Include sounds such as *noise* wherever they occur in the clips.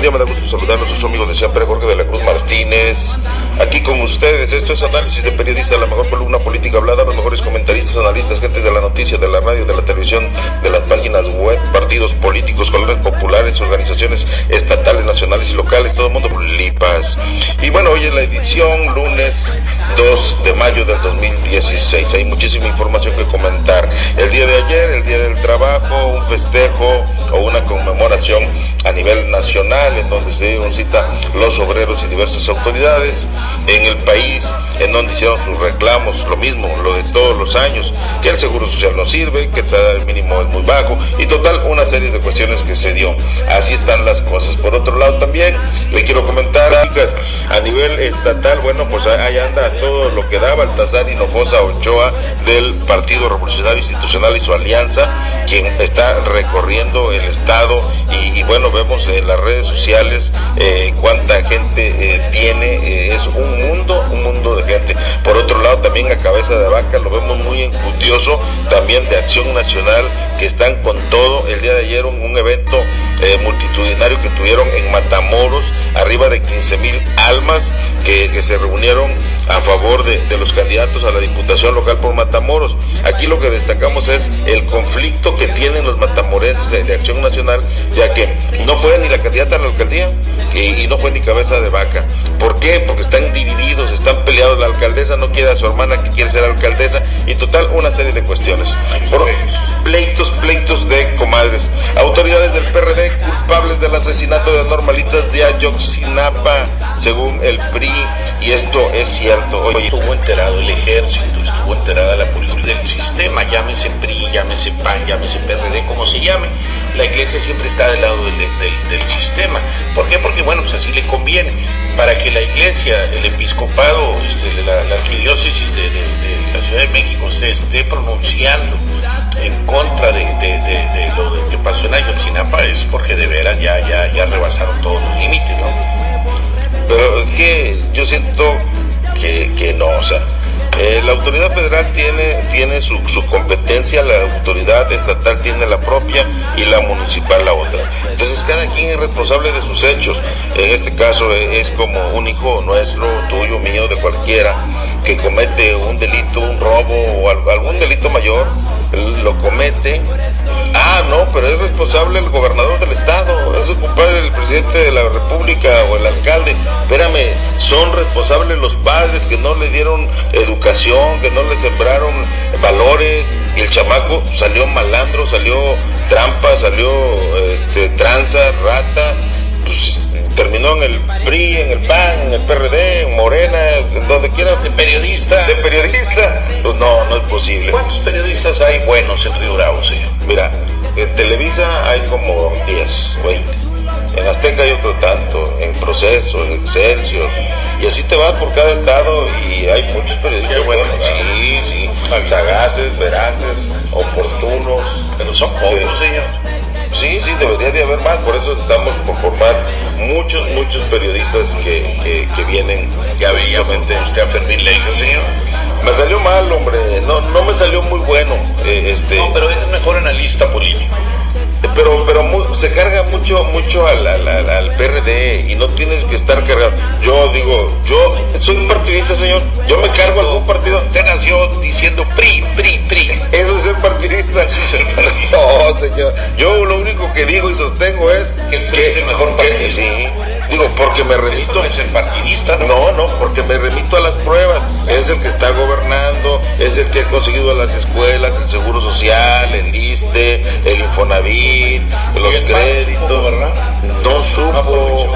buen día, me da gusto saludarlos, sus amigos de siempre, Jorge de la Cruz Martínez. Aquí con ustedes, esto es análisis de periodista, la mejor columna política hablada, los mejores comentaristas, analistas, gente de la noticia, de la radio, de la televisión, de las páginas web, partidos políticos, colores populares, organizaciones estatales, nacionales y locales, todo el mundo lipas. Y bueno, hoy es la edición, lunes 2 de mayo del 2016. Hay muchísima información que comentar. El día de ayer, el día del trabajo, un festejo o una conmemoración a nivel nacional en donde se dieron cita los obreros y diversas autoridades en el país en donde hicieron sus reclamos, lo mismo, lo de todos los años, que el seguro social no sirve, que el salario mínimo es muy bajo y total una serie de cuestiones que se dio. Así están las cosas. Por otro lado también le quiero comentar, chicas, a nivel estatal, bueno, pues ahí anda todo lo que da Baltasar Hinojosa Ochoa del Partido Revolucionario Institucional y su alianza, quien está recorriendo el estado y, bueno, vemos en las redes sociales eh, cuánta gente eh, tiene, eh, es un mundo, un mundo de gente. Por otro lado, también a cabeza de vaca lo vemos muy encudioso, también de Acción Nacional, que están con todo. El día de ayer un, evento multitudinario que tuvieron en Matamoros, arriba de 15 mil almas que, se reunieron a favor de, de los candidatos a la Diputación Local por Matamoros. Aquí lo que destacamos es el conflicto que tienen los matamorenses de, de Nacional, ya que no fue ni la candidata a la alcaldía y, no fue ni cabeza de vaca. ¿Por qué? Porque están divididos, están peleados. La alcaldesa no quiere a su hermana que quiere ser alcaldesa y total una serie de cuestiones. Pleitos, pleitos de comadres. Autoridades del PRD culpables del asesinato de normalistas de Ayotzinapa, según el PRI, y esto es cierto. Hoy estuvo enterado el ejército, estuvo enterada la policía del sistema, llámese PRI, llámese PAN, llámese PRD, como se llame. La iglesia siempre está del lado del, del, sistema. ¿Por qué? Porque, bueno, pues así le conviene. Para que la iglesia, el episcopado, este, la, arquidiócesis de, la Ciudad de México se esté pronunciando en contra de, de lo que pasó en Ayotzinapa es porque de veras ya, ya, ya rebasaron todos los límites, ¿no? Pero es que yo siento que, que no, o sea, eh, la autoridad federal tiene, tiene su, su, competencia, la autoridad estatal tiene la propia y la municipal la otra. Entonces cada quien es responsable de sus hechos. En este caso es como un hijo nuestro, tuyo, mío, de cualquiera, que comete un delito, un robo o algún delito mayor, lo comete. Ah, no, pero es responsable el gobernador del estado, es culpable el presidente de la república o el alcalde. Espérame, son responsables los padres que no le dieron educación, que no le sembraron valores, y el chamaco salió malandro, salió trampa, salió este, tranza, rata, pues terminó en el PRI, en el PAN, en el PRD, en Morena, en donde quiera. De periodista. De periodista. Pues no, no es posible. ¿Cuántos periodistas hay buenos en Río Bravo, señor? Mira, en Televisa hay como 10, 20. En Azteca hay otro tanto, en Proceso, en Excelsior, y así te vas por cada estado y hay muchos periodistas bueno, buenos, sí, sí, sagaces, veraces, oportunos. Pero son pocos, sí. señor. Sí, sí, debería de haber más, por eso estamos por formar muchos, muchos periodistas que, que, vienen. Ya veía usted a Fermín Leica, señor. Me salió mal, hombre, no, no me salió muy bueno. Eh, este... No, pero es mejor analista político. Pero, pero muy, se carga mucho, mucho al, al, al, PRD y no tienes que estar cargado. Yo digo, yo soy un partidista, señor. Yo me cargo algún partido. Usted nació diciendo PRI, PRI, PRI. Eso es ser partidista. *laughs* No, señor. Yo lo único que digo y sostengo es que el PRI es el mejor partido. Que, sí. Digo, porque me remito. No es el partidista, ¿no? No, no, porque me remito a las pruebas. Es el que está gobernando, es el que ha conseguido las escuelas, el seguro social, el ISTE, el Infonavit, los créditos. ¿verdad? No supo,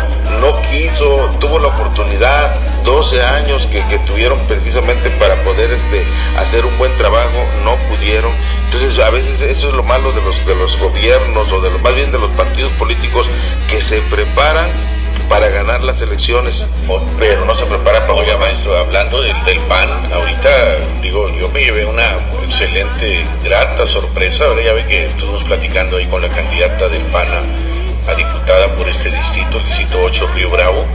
no quiso, tuvo la oportunidad, 12 años que, que tuvieron precisamente para poder este, hacer un buen trabajo, no pudieron. Entonces, a veces eso es lo malo de los, de los gobiernos o de los, más bien de los partidos políticos que se preparan para ganar las elecciones, pero no se prepara para Oiga, maestro, hablando del, PAN, ahorita digo, yo me llevé una excelente, grata sorpresa. Ahora ya ve que estuvimos platicando ahí con la candidata del PAN a, a diputada por este distrito, el distrito 8 Río Bravo,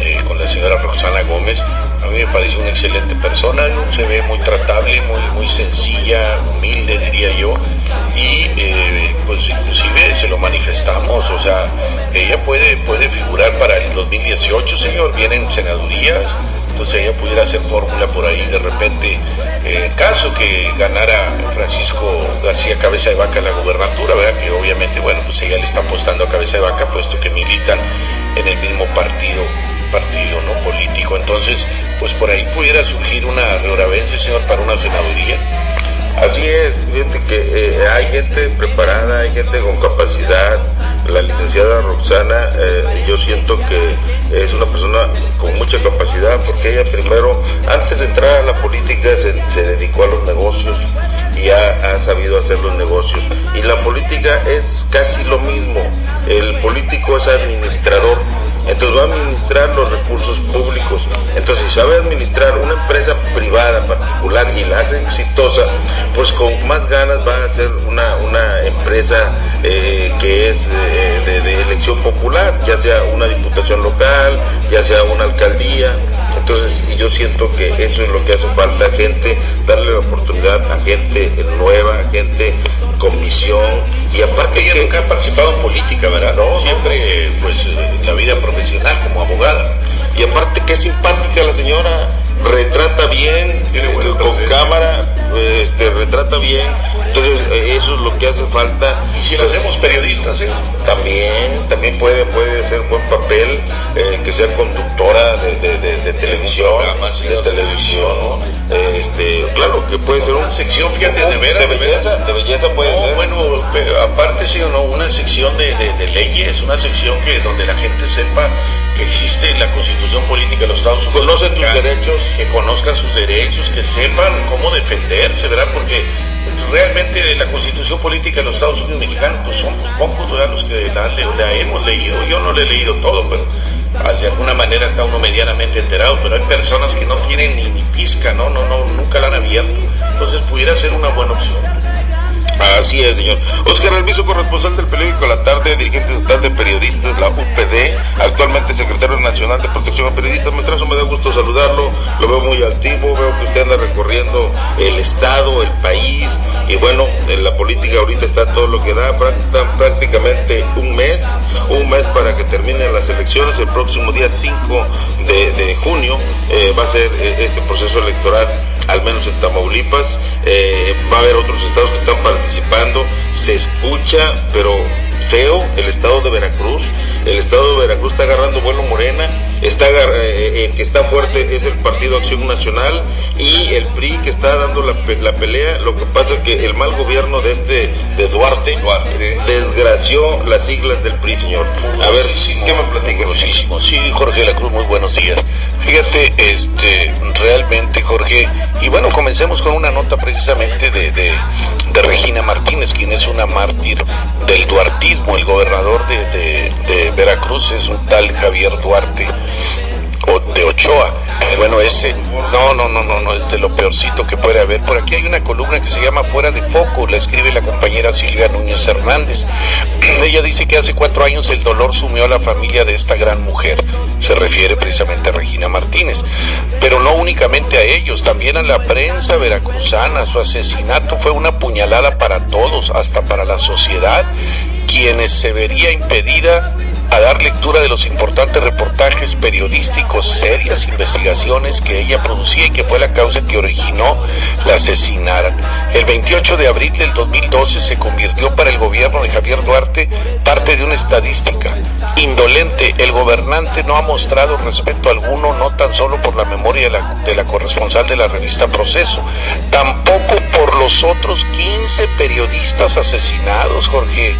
eh, con la señora Roxana Gómez. Mí me parece una excelente persona, se ve muy tratable, muy, muy sencilla, humilde, diría yo. Y eh, pues inclusive se lo manifestamos, o sea, ella puede, puede figurar para el 2018, señor, vienen senadurías, entonces ella pudiera hacer fórmula por ahí de repente, en eh, caso que ganara Francisco García Cabeza de Vaca la gubernatura, ¿verdad? Que obviamente, bueno, pues ella le está apostando a Cabeza de Vaca, puesto que militan en el mismo partido partido no político entonces pues por ahí pudiera surgir una reoravencia señor para una senaduría Así es, fíjate que eh, hay gente preparada, hay gente con capacidad. La licenciada Roxana, eh, yo siento que es una persona con mucha capacidad porque ella primero, antes de entrar a la política, se, dedicó a los negocios y ha, sabido hacer los negocios. Y la política es casi lo mismo. El político es administrador entonces va a administrar los recursos públicos. Entonces, si sabe administrar una empresa privada particular y la hace exitosa, pues con más ganas va a ser una, una empresa eh, que es eh, de, elección popular, ya sea una diputación local, ya sea una alcaldía. Entonces, yo siento que eso es lo que hace falta, gente, darle la oportunidad a gente nueva, a gente con visión. Y aparte ella nunca ha participado en política, ¿verdad? No, siempre, pues, en la vida profesional como abogada. Y aparte que es simpática la señora, retrata bien, con cámara, este, retrata bien. Entonces, eh, eso es lo que hace falta. Y si lo hacemos periodistas, ¿eh? También, también puede, puede ser buen papel, eh, que sea conductora de, de, televisión, de televisión, este, claro, que puede ser una sección, fíjate, de, veras, de belleza, de belleza puede ser. Bueno, aparte sí o no, una sección de, leyes, una sección que donde la gente sepa que existe la constitución política de los Estados Unidos. Conocen tus derechos. Que conozcan sus derechos, que sepan cómo defenderse, ¿verdad? Porque realmente la constitución política de los Estados Unidos mexicanos pues son pocos los que la, hemos leído. Yo no la he leído todo, pero de alguna manera está uno medianamente enterado, pero hay personas que no tienen ni, ni pizca, ¿no? No, no, nunca la han abierto. Entonces pudiera ser una buena opción. Así es, señor. Oscar Alviso, corresponsal del periódico La Tarde, dirigente total de periodistas, la UPD, actualmente secretario nacional de protección a periodistas. Maestrazo, me da gusto saludarlo, lo veo muy activo, veo que usted anda recorriendo el Estado, el país, y bueno, en la política ahorita está todo lo que da, prácticamente un mes, un mes para que terminen las elecciones, el próximo día 5 de, junio eh, va a ser eh, este proceso electoral al menos en Tamaulipas, eh, va a haber otros estados que están participando, se escucha, pero feo el estado de Veracruz. El estado de Veracruz está agarrando vuelo Morena, está el eh, eh, que está fuerte es el Partido Acción Nacional y el PRI que está dando la, pelea. Lo que pasa es que el mal gobierno de este de Duarte, desgració las siglas del PRI, señor. A ver, ¿qué me platica? Sí, Jorge de la Cruz, muy buenos días. Fíjate, este, realmente, Jorge, y bueno, comencemos con una nota precisamente de, de, de Regina Martínez, quien es una mártir del duartismo el gobernador de, de Veracruz es un tal Javier Duarte o de Ochoa. Bueno, ese, no, no, no, no, no, es de lo peorcito que puede haber. Por aquí hay una columna que se llama Fuera de Foco, la escribe la compañera Silvia Núñez Hernández. *clears throat* Ella dice que hace cuatro años el dolor sumió a la familia de esta gran mujer. Se refiere precisamente a Regina Martínez. Pero no únicamente a ellos, también a la prensa veracruzana. Su asesinato fue una puñalada para todos, hasta para la sociedad, quienes se vería impedida a dar lectura de los importantes reportajes periodísticos, serias investigaciones que ella producía y que fue la causa que originó la asesinaran. El 28 de abril del 2012 se convirtió para el gobierno de Javier Duarte parte de una estadística. Indolente, el gobernante no ha mostrado respeto alguno, no tan solo por la memoria de la, de la corresponsal de la revista Proceso, tampoco por los otros 15 periodistas asesinados, Jorge,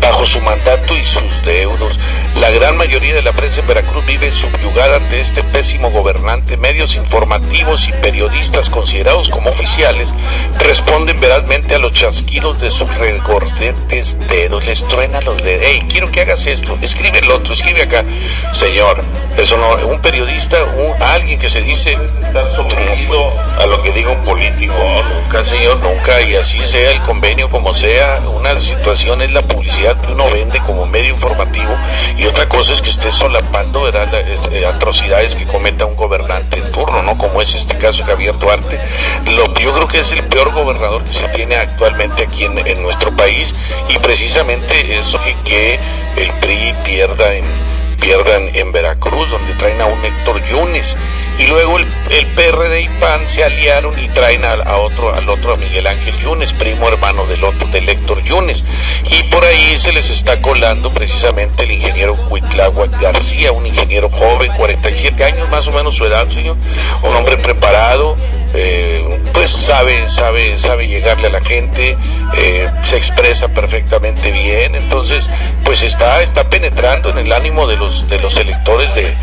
bajo su mandato y sus deudos. La gran mayoría de la prensa en Veracruz vive subyugada ante este pésimo gobernante. Medios informativos y periodistas considerados como oficiales responden verazmente a los chasquidos de sus regordetes dedos. Les truena los dedos. Hey, quiero que hagas esto. Escribe el otro, escribe acá. Señor, eso no, un periodista, un, alguien que se dice estar sometido a lo que diga un político. nunca, señor, nunca. Y así sea el convenio, como sea, una situación es la publicidad que uno vende como medio informativo Y otra cosa es que esté solapando ¿verdad? Eh, atrocidades que cometa un gobernante en turno, ¿no? Como es este caso Javier Duarte. Lo, yo creo que es el peor gobernador que se tiene actualmente aquí en, en nuestro país y precisamente eso que, que el PRI pierda en pierdan en Veracruz, donde traen a un Héctor Yunes. Y luego el, PRD y PAN se aliaron y traen a, otro, al otro a Miguel Ángel Yunes, primo hermano del otro, del Héctor Yunes. Y por ahí se les está colando precisamente el ingeniero Huitlagua García, un ingeniero joven, 47 años más o menos su edad, señor, un hombre preparado, eh, pues sabe, sabe, sabe llegarle a la gente, eh, se expresa perfectamente bien, entonces pues está, está penetrando en el ánimo de los, de los electores de,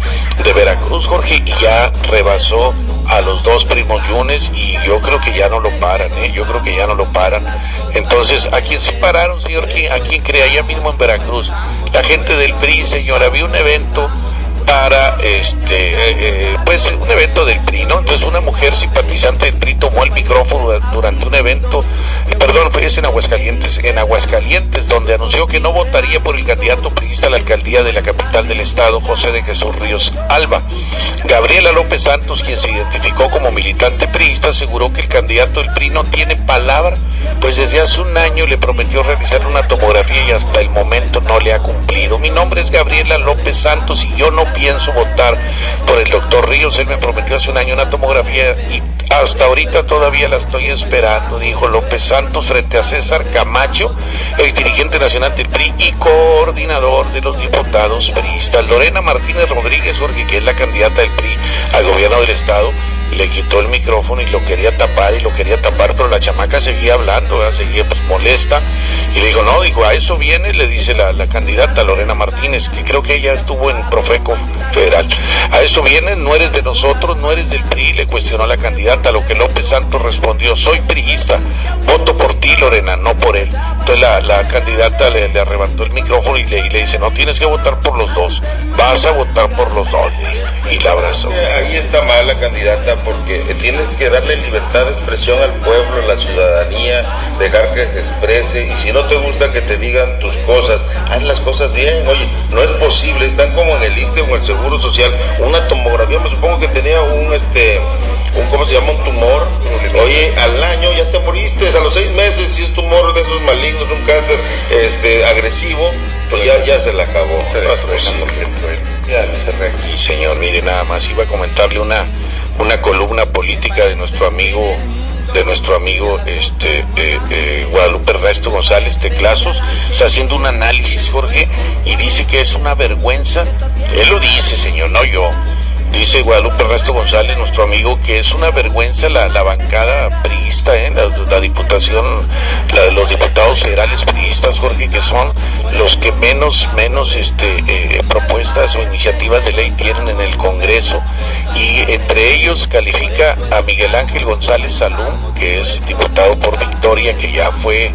de Veracruz, Jorge, y ya rebasó a los dos primos Yunes y yo creo que ya no lo paran, ¿eh? yo creo que ya no lo paran. Entonces, ¿a quién se pararon, señor? ¿A quién cree allá mismo en Veracruz? La gente del PRI, señor, había un evento para este eh, eh, pues un evento del PRI, ¿no? Entonces una mujer simpatizante del PRI tomó el micrófono durante un evento, eh, perdón, fue en Aguascalientes, en Aguascalientes, donde anunció que no votaría por el candidato priista a la alcaldía de la capital del estado, José de Jesús Ríos Alba. Gabriela López Santos, quien se identificó como militante priista, aseguró que el candidato del PRI no tiene palabra, pues desde hace un año le prometió realizar una tomografía y hasta el momento no le ha cumplido. Mi nombre es Gabriela López Santos y yo no pienso votar por el doctor Ríos. Él me prometió hace un año una tomografía y hasta ahorita todavía la estoy esperando, dijo López Santos frente a César Camacho, el dirigente nacional del PRI y coordinador de los diputados priistas. Lorena Martínez Rodríguez, Jorge, que es la candidata del PRI al gobierno del Estado, le quitó el micrófono y lo quería tapar y lo quería tapar, pero la chamaca seguía hablando, seguía pues molesta. Y le dijo, no, dijo, a eso viene, le dice la, la, candidata Lorena Martínez, que creo que ella estuvo en Profeco Federal. A eso viene, no eres de nosotros, no eres del PRI, le cuestionó la candidata, a lo que López Santos respondió, soy priista, voto por ti, Lorena, no por él. Entonces la, la candidata le, le, arrebató el micrófono y le, y le, dice, no tienes que votar por los dos, vas a votar por los dos. Y, y la abrazó. Ahí está mal la candidata porque tienes que darle libertad de expresión al pueblo, a la ciudadanía, dejar que se exprese y si no te gusta que te digan tus cosas, haz las cosas bien. Oye, no es posible, están como en el ISTE o en el Seguro Social, una tomografía, me supongo que tenía un este un ¿cómo se llama? un tumor. Oye, al año ya te moriste, a los seis meses si es tumor de esos malignos, un cáncer este agresivo, pues ya, ya se le acabó. Se le aquí, señor. Mire, nada más iba a comentarle una una columna política de nuestro amigo de nuestro amigo este eh, eh, Guadalupe Ernesto González Teclazos. Está haciendo un análisis Jorge y dice que es una vergüenza. Él lo dice señor no yo Dice Guadalupe Ernesto González, nuestro amigo, que es una vergüenza la, la bancada priista, ¿eh? la, la, diputación, los diputados federales priistas, Jorge, que son los que menos, menos este, eh, propuestas o iniciativas de ley tienen en el Congreso. Y entre ellos califica a Miguel Ángel González Salún, que es diputado por Victoria, que ya fue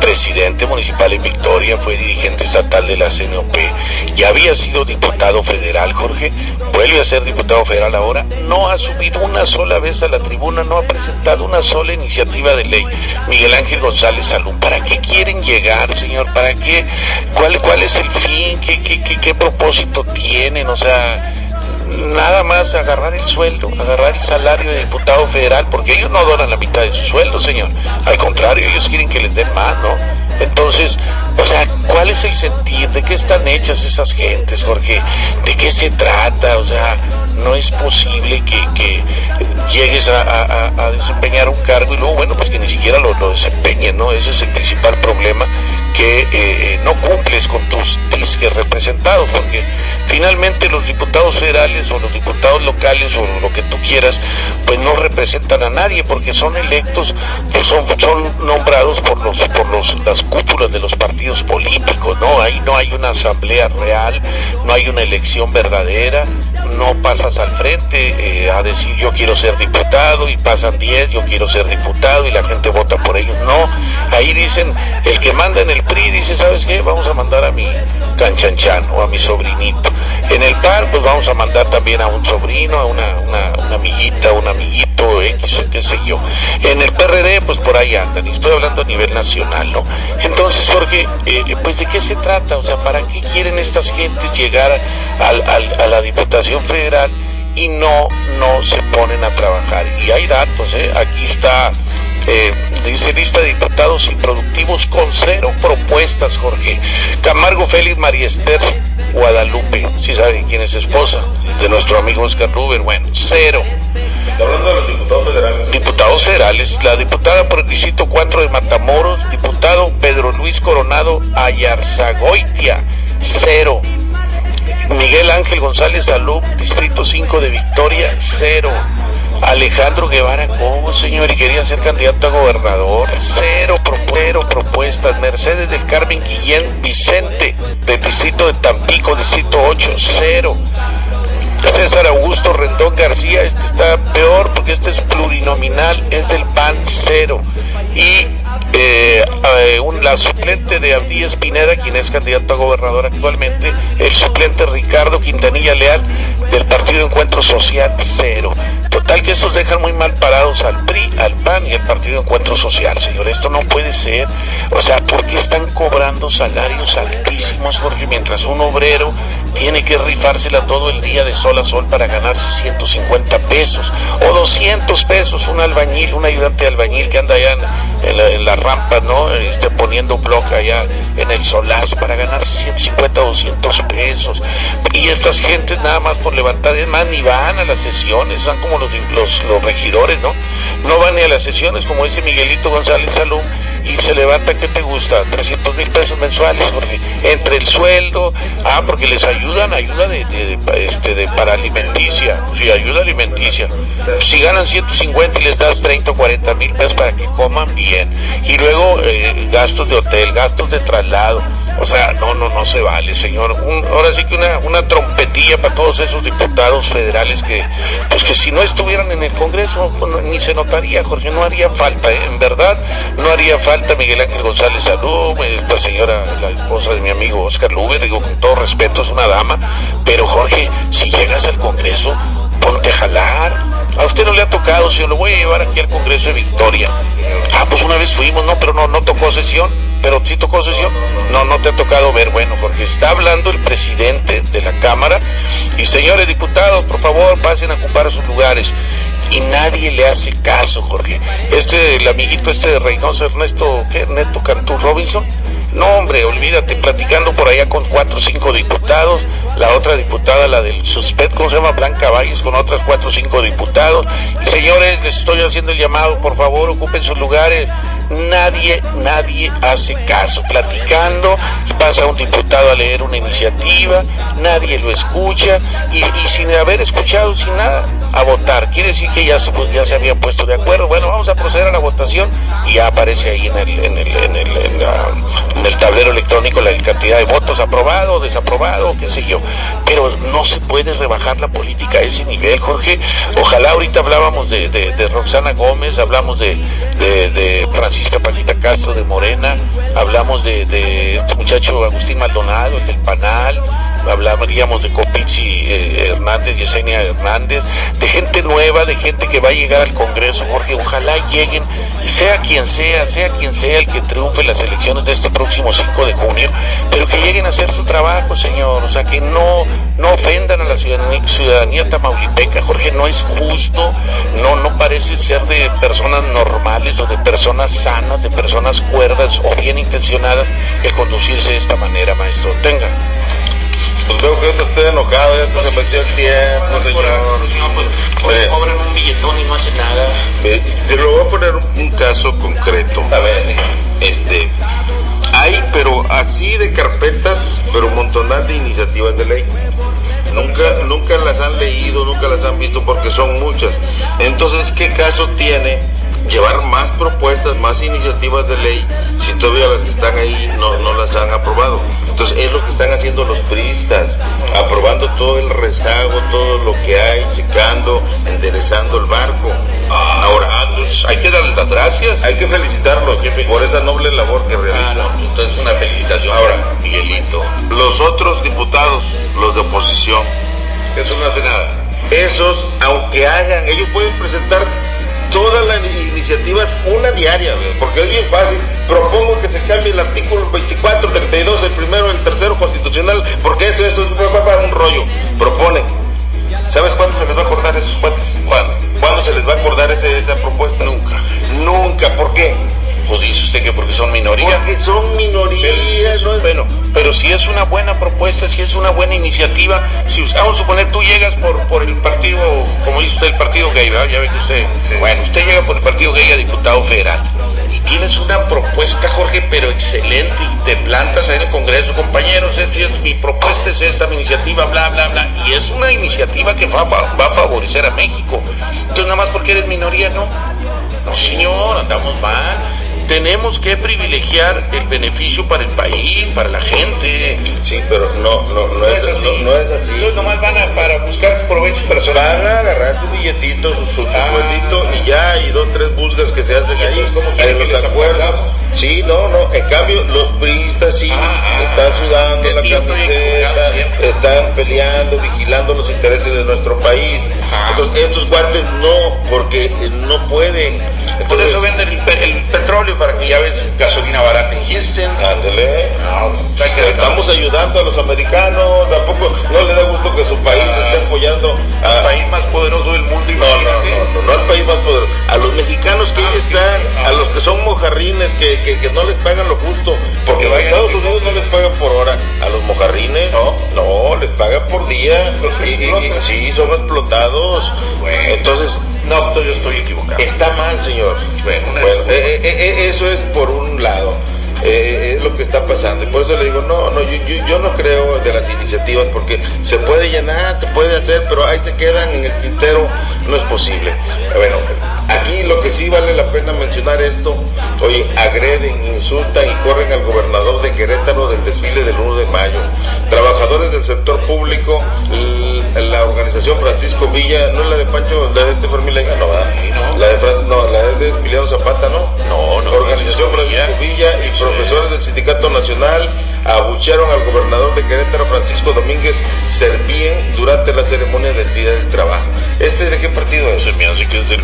presidente municipal en Victoria, fue dirigente estatal de la CNOP, ya había sido diputado federal, Jorge, vuelve a ser diputado diputado federal ahora, no ha subido una sola vez a la tribuna, no ha presentado una sola iniciativa de ley. Miguel Ángel González Salún, ¿para qué quieren llegar, señor? ¿Para qué? ¿Cuál, cuál es el fin? ¿Qué, qué, qué, qué propósito tienen? O sea, nada más agarrar el sueldo, agarrar el salario de diputado federal, porque ellos no donan la mitad de su sueldo, señor. Al contrario, ellos quieren que les den más, ¿no? Entonces, o sea, ¿cuál es el sentir? ¿De qué están hechas esas gentes, Jorge? ¿De qué se trata? O sea, no es posible que, que llegues a, a, a, desempeñar un cargo y luego, bueno, pues que ni siquiera lo, lo desempeñes, ¿no? Ese es el principal problema, que eh, eh no cumples con tus disques representados, porque finalmente los diputados federales o los diputados locales o lo que tú quieras, pues no representan a nadie, porque son electos, pues son, son nombrados por los, por los, las cúpulas de los partidos políticos, ¿no? Ahí no hay una asamblea real, no hay una elección verdadera, no pasas al frente eh, a decir yo quiero ser diputado y pasan 10, yo quiero ser diputado y la gente vota por ellos. No, ahí dicen, el que manda en el PRI dice, ¿sabes qué? Vamos a mandar a mi canchanchan o a mi sobrinito. En el PAN, pues vamos a mandar también a un sobrino, a una, una, amiguita, un amiguito, X, qué sé yo. En el PRD, pues por ahí andan, y estoy hablando a nivel nacional, ¿no? Entonces, Jorge, eh, pues de qué se trata, o sea, ¿para qué quieren estas gentes llegar a la Diputación Federal y no, no se ponen a trabajar? Y hay datos, ¿eh? Aquí está eh, dice lista de diputados improductivos con cero propuestas, Jorge. Camargo Félix Mariester Guadalupe, si saben quién es esposa de nuestro amigo Oscar Ruber, bueno, cero. Hablando de los diputados federales. Diputados federales, la diputada por el distrito 4 de Matamoros, diputado Pedro Luis Coronado Ayarzagoitia, cero. Miguel Ángel González Salud, distrito 5 de Victoria, cero. Alejandro Guevara, ¿cómo, señor? Y quería ser candidato a gobernador. Cero, propuestas. Mercedes del Carmen Guillén Vicente, del distrito de Tampico, distrito 8, cero. César Augusto Rendón García, este está peor porque este es plurinominal, es del PAN cero. Y eh, eh, la suplente de Abdí Espineda, quien es candidato a gobernador actualmente, el suplente Ricardo Quintanilla Leal del Partido Encuentro Social cero. Total que estos dejan muy mal parados al PRI, al PAN y al Partido Encuentro Social, señor. Esto no puede ser. O sea, ¿por qué están cobrando salarios altísimos, Jorge, mientras un obrero tiene que rifársela todo el día de sol a sol para ganarse 150 pesos o 200 pesos? Un albañil, un ayudante de albañil que anda allá en, la, rampa, ¿no? Este, poniendo bloque allá en el solazo para ganarse 150 o 200 pesos. Y estas gentes nada más por levantar, es más, ni van a las sesiones, son como los, los, regidores, ¿no? No van ni a las sesiones como ese Miguelito González Salum y se levanta, ¿qué te gusta? 300 mil pesos mensuales, porque entre el sueldo, ah, porque les ayudan, ayuda de, este, de para alimenticia, sí, ayuda alimenticia. Si ganan 150 y les das 30 o 40 mil pesos para que coman bien. Y luego eh, gastos de hotel, gastos de traslado. O sea, no, no, no se vale, señor. ahora sí que una, trompetilla para todos esos diputados federales que, pues que si no estuvieran en el Congreso, pues, ni se notaría, Jorge, no haría falta, ¿eh? en verdad, no haría falta Miguel Ángel González Salud, esta señora, la esposa de mi amigo Oscar Luber, digo con todo respeto, es una dama, pero Jorge, si llegas al Congreso, ponte a jalar. A usted no le ha tocado, si lo voy a llevar aquí al Congreso de Victoria. Ah, pues una vez fuimos, no, pero no, no tocó sesión. Pero sí tocó sesión. No, no te ha tocado ver. Bueno, porque está hablando el presidente de la Cámara. Y señores diputados, por favor, pasen a ocupar sus lugares. Y nadie le hace caso, Jorge. Este, el amiguito este de Reynoso, Ernesto, ¿qué? Ernesto Cantú Robinson no, hombre, olvídate, platicando por allá con cuatro o cinco diputados, la otra diputada, la del suspect, ¿cómo se llama? Blanca Valles, con otras cuatro o cinco diputados. Y señores, les estoy haciendo el llamado, por favor, ocupen sus lugares. Nadie, nadie hace caso. Platicando, pasa un diputado a leer una iniciativa, nadie lo escucha, y, sin haber escuchado, sin nada, a votar. Quiere decir que ya se, pues, ya se habían puesto de acuerdo. Bueno, vamos a proceder a la votación y ya aparece ahí en el, en la, el tablero electrónico la cantidad de votos aprobado, desaprobado, qué sé yo. Pero no se puede rebajar la política a ese nivel, Jorge. Ojalá ahorita hablábamos de, Roxana Gómez, hablamos de, de, Francisca Paquita Castro de Morena, hablamos de, este muchacho Agustín Maldonado, el del Panal, hablaríamos de Copizzi eh, Hernández, Yesenia Hernández, de gente nueva, de gente que va a llegar al Congreso, Jorge, ojalá lleguen, sea quien sea, sea quien sea el que triunfe en las elecciones de este próximo 5 de junio, pero que lleguen a hacer su trabajo, señor, o sea, que no, no ofendan a la ciudadanía, ciudadanía tamaulipeca, Jorge, no es justo, no, no parece ser de personas normales o de personas sanas, de personas cuerdas o bien intencionadas el conducirse de esta manera, maestro. Tenga. Pues veo que usted enojado, ya se metió el tiempo, señor. Pues, pues cobran un billetón y no hace nada. Yo le voy a poner un, caso concreto. A ver, este, hay, pero así de carpetas, pero un montón de iniciativas de ley. Nunca, nunca las han leído, nunca las han visto porque son muchas. Entonces, ¿qué caso tiene llevar más propuestas, más iniciativas de ley, si todavía las que están ahí no, no las han aprobado. Entonces es lo que están haciendo los priistas, aprobando todo el rezago, todo lo que hay, checando, enderezando el barco. Ahora, pues, hay que darles las gracias. Hay que felicitarlos por esa noble labor que Ah, realizan. no, entonces una felicitación Ahora, Miguelito. Los otros diputados, los de oposición, Eso no hace nada. esos, aunque hagan, ellos pueden presentar todas las iniciativas, una diaria, porque es bien fácil. Propongo que se cambie el artículo 24, 32, el primero, el tercero constitucional, porque esto, esto, para un rollo. Proponen. ¿Sabes cuándo se les va a acordar a esos cuates? ¿Cuándo? ¿Cuándo se les va a acordar ese- esa propuesta? Nunca. Nunca, ¿por qué? Pues dice usted que porque son minoría. Porque son Pero, minorías, ¿no? bueno, pero si es una buena propuesta, si es una buena iniciativa, si vamos a suponer tú llegas por, por el partido, como dice usted, el partido gay, ¿verdad? Ya ve que usted, Sí. bueno, usted llega por el partido gay a diputado federal y tienes una propuesta, Jorge, pero excelente y te plantas ahí en el Congreso, compañeros, esto y esto, mi propuesta es esta, mi iniciativa, bla, bla, bla, y es una iniciativa que va, a fa- va a favorecer a México. Entonces, nada más porque eres minoría, no. No, señor, andamos mal. Tenemos que privilegiar el beneficio para el país, para la gente. Sí, pero no, no, no, es, así. No, no es así. Ellos nomás van a, para buscar provechos personales. Van a agarrar su billetito, su, su, su Ah. sueldito y ya, y dos, tres buscas que se hacen ¿Y ahí. entonces en los acuerdos. Sí, no, no. En cambio, los priistas sí Ah, ah, están sudando la camiseta, están peleando, vigilando los intereses de nuestro país. Ah. Entonces, estos guantes no, porque no pueden. Por eso venden el, pe- el petróleo para que ya ves gasolina barata en Houston. ándele. No, que- Estamos ayudando a los americanos, tampoco no le da gusto que su país Ah. esté apoyando el a, país más poderoso del mundo. No, no, no, no, no al país más poderoso. A los mexicanos que Ah, ahí están, sí, a no. los que son mojarrines, que, que, que no les pagan lo justo, porque vayan Estados a- Unidos no les pagan por hora. A los mojarrines, No. no, les pagan por día. Y- y- sí, son explotados. Bueno. Entonces, No, yo estoy equivocado. está mal, señor. Bueno, Bueno, eh, eh, eh, eso es por un lado. Eh, es lo que está pasando y por eso le digo no no yo, yo, yo no creo de las iniciativas porque se puede llenar se puede hacer pero ahí se quedan en el tintero no es posible bueno aquí lo que sí vale la pena mencionar esto oye agreden insultan y corren al gobernador de Querétaro del desfile del 1 de mayo trabajadores del sector público la organización Francisco Villa no es la de Pancho la de este Fermín no ¿verdad? Sí, no. la de Fran- no la de Emiliano Zapata no No, no, Organización Francisco Villa y Sí. profesores del Sindicato Nacional abuchearon al gobernador de Querétaro, Francisco Domínguez Servien, durante la ceremonia del Día del Trabajo. ¿Este de qué partido es? Se me hace que es del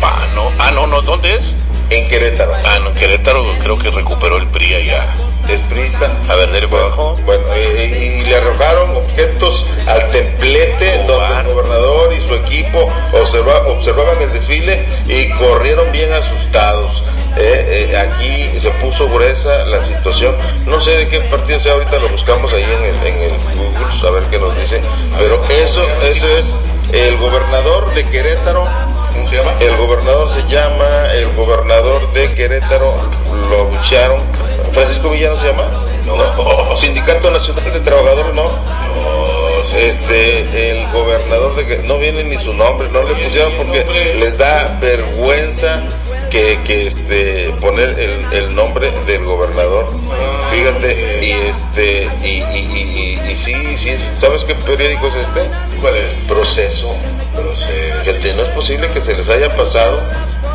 PAN, Ah, no, no, ¿dónde es? En Querétaro. Ah, no, en Querétaro creo que recuperó el PRI allá. Es priista. A ver, para abajo. Bueno, eh, y le arrojaron objetos al templete Oh, donde el gobernador y su equipo observa- observaban el desfile y corrieron bien asustados. Eh, eh, aquí se puso gruesa la situación. No sé de qué partido sea, ahorita lo buscamos ahí en el, en el Google, a ver qué nos dice. Pero eso, eso es el gobernador de Querétaro. ¿Cómo se llama? El gobernador se llama, el gobernador de Querétaro, lo abuchearon. ¿Francisco Villano se llama? No. *laughs* Sindicato Nacional de Trabajadores, no. Este, el gobernador de que no viene ni su nombre, no le pusieron porque les da vergüenza que, que este poner el, el nombre del gobernador. Fíjate, y este, y, y, y, y, sí, sí, ¿sabes qué periódico es este? ¿Cuál es? Proceso. Proceso. Fíjate, no es posible que se les haya pasado,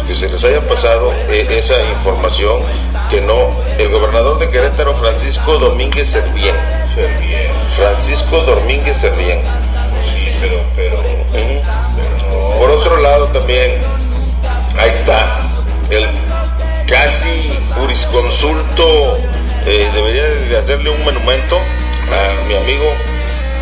que se les haya pasado eh, esa información, que no, el gobernador de Querétaro, Francisco Domínguez Servién, Servien. Francisco Domínguez Servién. Sí, pero, pero. Por otro lado también, ahí está, el casi jurisconsulto, eh, debería de hacerle un monumento a mi amigo,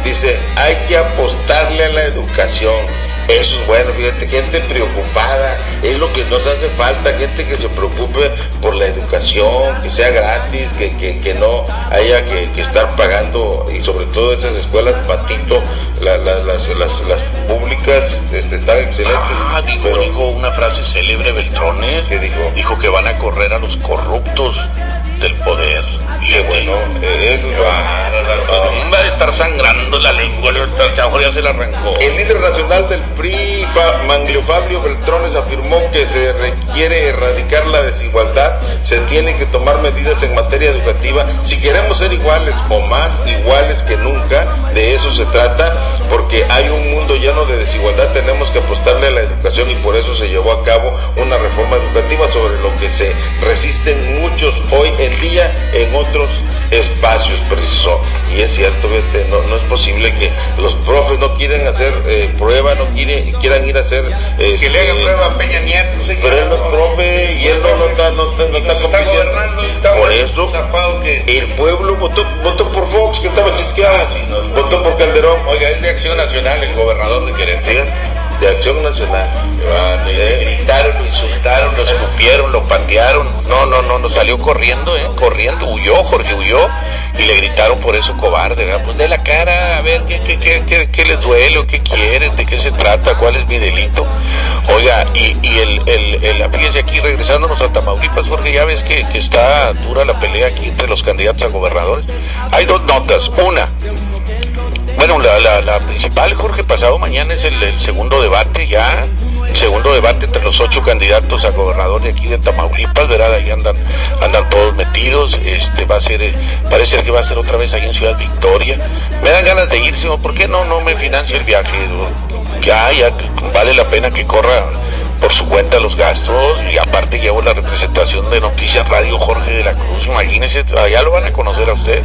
dice, hay que apostarle a la educación. Eso es bueno, fíjate, gente preocupada, es lo que nos hace falta, gente que se preocupe por la educación, que sea gratis, que, que, que no haya que, que estar pagando, y sobre todo esas escuelas patito, la- la- las, las, las públicas este, están excelentes. Ah, dijo, pero- dijo una frase célebre Beltrones. ¿Qué dijo? Dijo que van a correr a los corruptos del poder. Qué bueno, eh, eso es Ah, hombre, estar sangrando la lengua, a mejor ya se la arrancó. El líder nacional del PRI, Manglio Fabio Beltrones, afirmó que se requiere erradicar la desigualdad, se tiene que tomar medidas en materia educativa. Si queremos ser iguales o más iguales que nunca, de eso se trata, porque hay un mundo lleno de desigualdad, tenemos que apostarle a la educación y por eso se llevó a cabo una reforma educativa sobre lo que se resisten muchos hoy en día en otros espacios precisos. Y es cierto, no, no es posible que los profes no quieren hacer eh, prueba, no quieren, quieran ir a hacer... que le hagan este, prueba a Peña Nieto, Pero él es profe y él no, no está, no, no está compitiendo. Por eso, el pueblo votó, votó por Fox, que estaba chisqueado, votó por Calderón. Oiga, es de Acción Nacional el gobernador de Querétaro de Acción Nacional. Le, eh. gritaron, lo insultaron, lo escupieron, lo patearon. No, no, no, no salió corriendo, ¿eh? Corriendo, huyó, Jorge huyó. Y le gritaron por eso cobarde, ¿verdad? Pues de la cara, a ver, ¿qué, qué, qué, qué, les duele qué quieren? ¿De qué se trata? ¿Cuál es mi delito? Oiga, y, y el, el, el, fíjese aquí, regresándonos a Tamaulipas, Jorge, ya ves que, que está dura la pelea aquí entre los candidatos a gobernadores. Hay dos notas. Una, bueno, la, la, principal, Jorge, pasado mañana es el, segundo debate ya, el segundo debate entre los ocho candidatos a gobernador de aquí de Tamaulipas, ¿verdad? Ahí andan, andan todos metidos, este va a ser, eh, parece que va a ser otra vez ahí en Ciudad Victoria. Me dan ganas de ir, señor, ¿por qué no, no me financia el viaje? Ya, ya vale la pena que corra por su cuenta los gastos y aparte llevo la representación de Noticias Radio Jorge de la Cruz, imagínese, allá lo van a conocer a usted.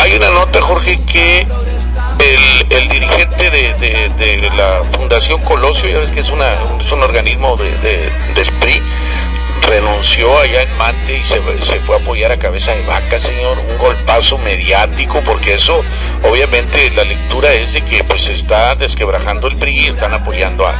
Hay una nota, Jorge, que el, dirigente de, la Fundación Colosio, ya ves que es, una, es un organismo de, del PRI, renunció allá en Mante y se, se, fue a apoyar a cabeza de vaca, señor, un golpazo mediático, porque eso, obviamente, la lectura es de que pues está desquebrajando el PRI y están apoyando a,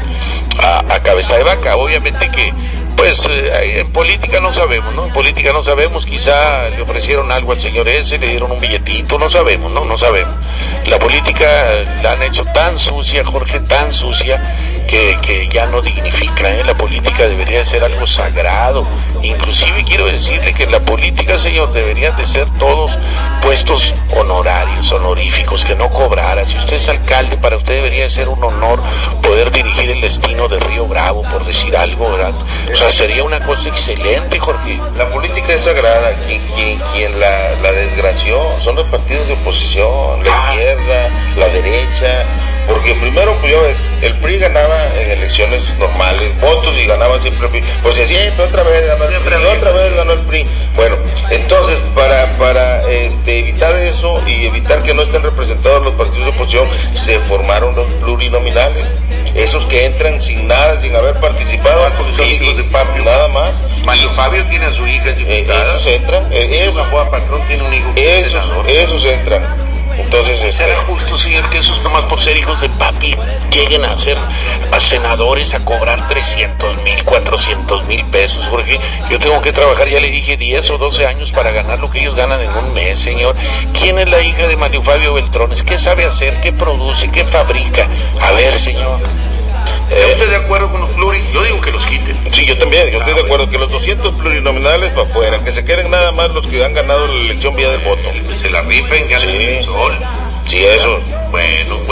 a cabeza de vaca. Obviamente que pues eh, en política no sabemos, ¿no? En política no sabemos, quizá le ofrecieron algo al señor ese, le dieron un billetito, no sabemos, ¿no? No sabemos. La política la han hecho tan sucia, Jorge, tan sucia, que, que ya no dignifica, ¿eh? La política debería ser algo sagrado. Inclusive quiero decirle que la política, señor, deberían de ser todos puestos honorarios, honoríficos, que no cobrara. Si usted es alcalde, para usted debería ser un honor poder dirigir el destino de Río Bravo, por decir algo, ¿verdad? O sea, sería una cosa excelente, Jorge. La política es sagrada, quien, quien, la, la, desgració son los partidos de oposición, la ah. izquierda, la derecha, porque primero, pues ya ves, el PRI ganaba en elecciones normales votos y ganaba siempre el PRI. Pues siempre otra vez ganó el PRI, otra vez ganó el PRI. Evitar eso y evitar que no estén representados los partidos de oposición, se formaron los plurinominales. Esos que entran sin nada, sin haber participado. Y, de Fabio. Nada más. Mario Fabio tiene a su hija diputada. esos entran. Eh, esos, Patrón tiene un hijo esos, esos entran. Entonces, este... ¿será justo, señor, que esos nomás por ser hijos de papi lleguen a ser a senadores a cobrar 300 mil, 400 mil pesos? Jorge, yo tengo que trabajar, ya le dije, 10 o 12 años para ganar lo que ellos ganan en un mes, señor. ¿Quién es la hija de Mario Fabio Beltrones? ¿Qué sabe hacer? ¿Qué produce? ¿Qué fabrica? A ver, señor. ¿Está usted de acuerdo con los pluris? Yo digo que los quiten. Sí, yo también, yo estoy de acuerdo que los 200 plurinominales para afuera, que se queden nada más los que han ganado la elección vía del voto. Que se la rifen, ganen el sol. Sí, eso. Bueno, bueno.